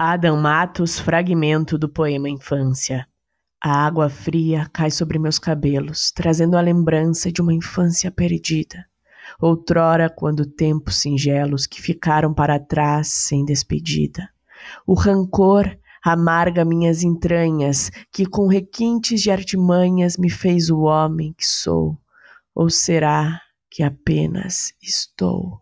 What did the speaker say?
Adam Matos, fragmento do poema Infância. A água fria cai sobre meus cabelos, trazendo a lembrança de uma infância perdida. Outrora, quando tempos singelos que ficaram para trás sem despedida. O rancor amarga minhas entranhas, que com requintes de artimanhas me fez o homem que sou. Ou será que apenas estou?